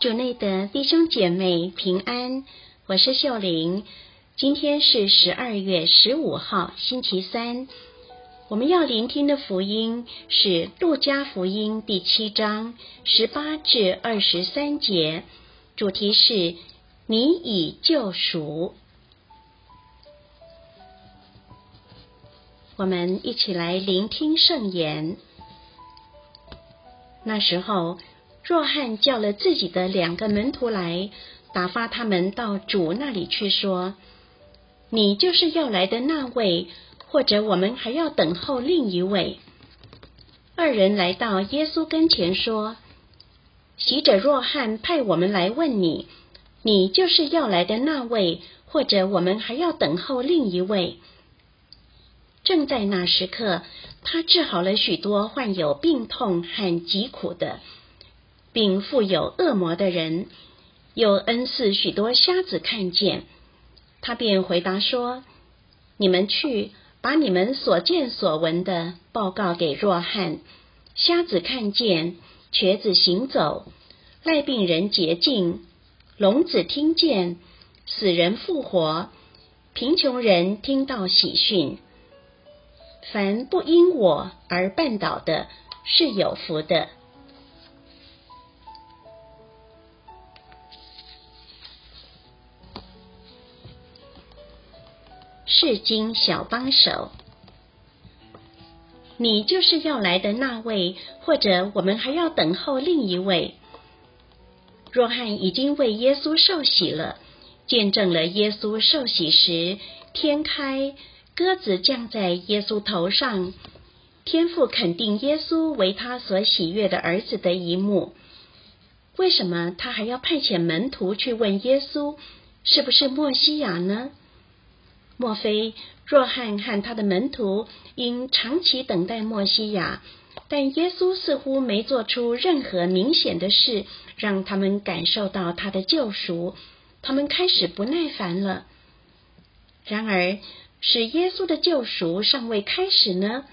主内的弟兄姐妹平安，我是秀玲。今天是十二月十五号，星期三。我们要聆听的福音是《路加福音》第七章十八至二十三节，主题是“你已救赎”。我们一起来聆听圣言。那时候，若翰叫了自己的两个门徒来，打发他们到主那里去，说：“你就是要来的那位，或者我们还要等候另一位？”二人来到耶稣跟前说：“洗者若翰派我们来问你，你就是要来的那位，或者我们还要等候另一位？”正在那时刻，他治好了许多患有病痛和疾苦的，并附有恶魔的人，又恩赐许多瞎子看见。他便回答说：“你们去，把你们所见所闻的报告给若汉。瞎子看见，瘸子行走，癞病人洁净，聋子听见，死人复活，贫穷人听到喜讯。”凡不因我而绊倒的，是有福的。释经小帮手，你就是要来的那位，或者我们还要等候另一位？若翰已经为耶稣受洗了，见证了耶稣受洗时天开。鸽子降在耶稣头上，天父肯定耶稣为他所喜悦的儿子的一幕。为什么他还要派遣门徒去问耶稣是不是默西亚呢？莫非若翰和他的门徒因长期等待默西亚，但耶稣似乎没做出任何明显的事，让他们感受到他的救赎，他们开始不耐烦了。然而，是耶稣的救赎尚未开始呢，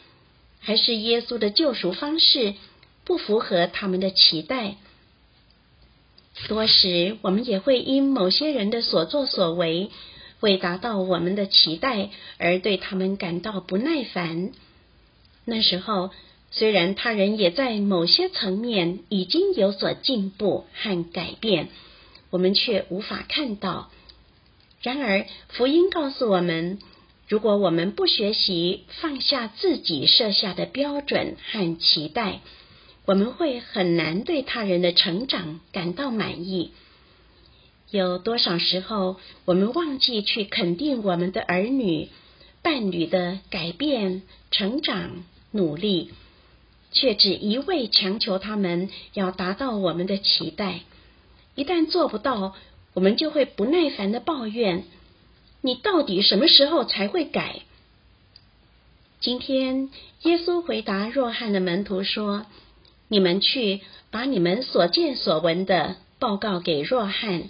还是耶稣的救赎方式不符合他们的期待？多时，我们也会因某些人的所作所为为达到我们的期待，而对他们感到不耐烦。那时候，虽然他人也在某些层面已经有所进步和改变，我们却无法看到。然而，福音告诉我们。如果我们不学习放下自己设下的标准和期待，我们会很难对他人的成长感到满意。有多少时候，我们忘记去肯定我们的儿女、伴侣的改变、成长、努力，却只一味强求他们要达到我们的期待。一旦做不到，我们就会不耐烦的抱怨。你到底什么时候才会改？今天，耶稣回答若翰的门徒说：“你们去，把你们所见所闻的报告给若翰。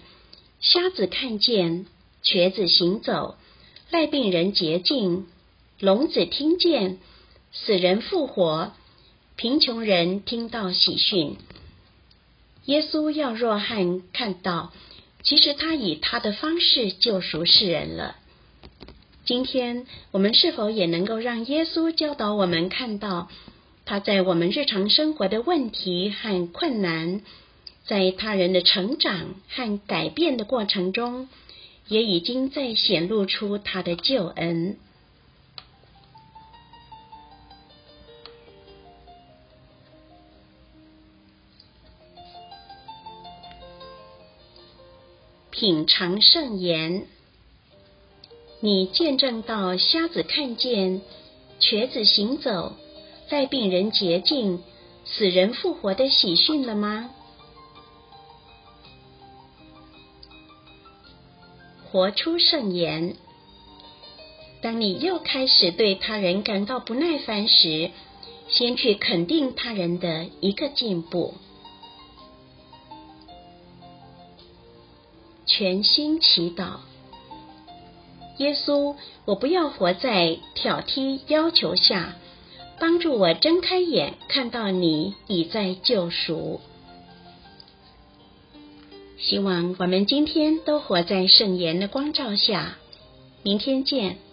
瞎子看见，瘸子行走，癞病人洁净，聋子听见，死人复活，贫穷人听到喜讯。”耶稣要若汉看到。其实他以他的方式救赎世人了。今天我们是否也能够让耶稣教导我们看到他在我们日常生活的问题和困难，在他人的成长和改变的过程中，也已经在显露出他的救恩。品尝圣言，你见证到瞎子看见、瘸子行走、在病人洁净、死人复活的喜讯了吗？活出圣言。当你又开始对他人感到不耐烦时，先去肯定他人的一个进步。全心祈祷，耶稣，我不要活在挑剔要求下，帮助我睁开眼，看到你已在救赎。希望我们今天都活在圣言的光照下。明天见。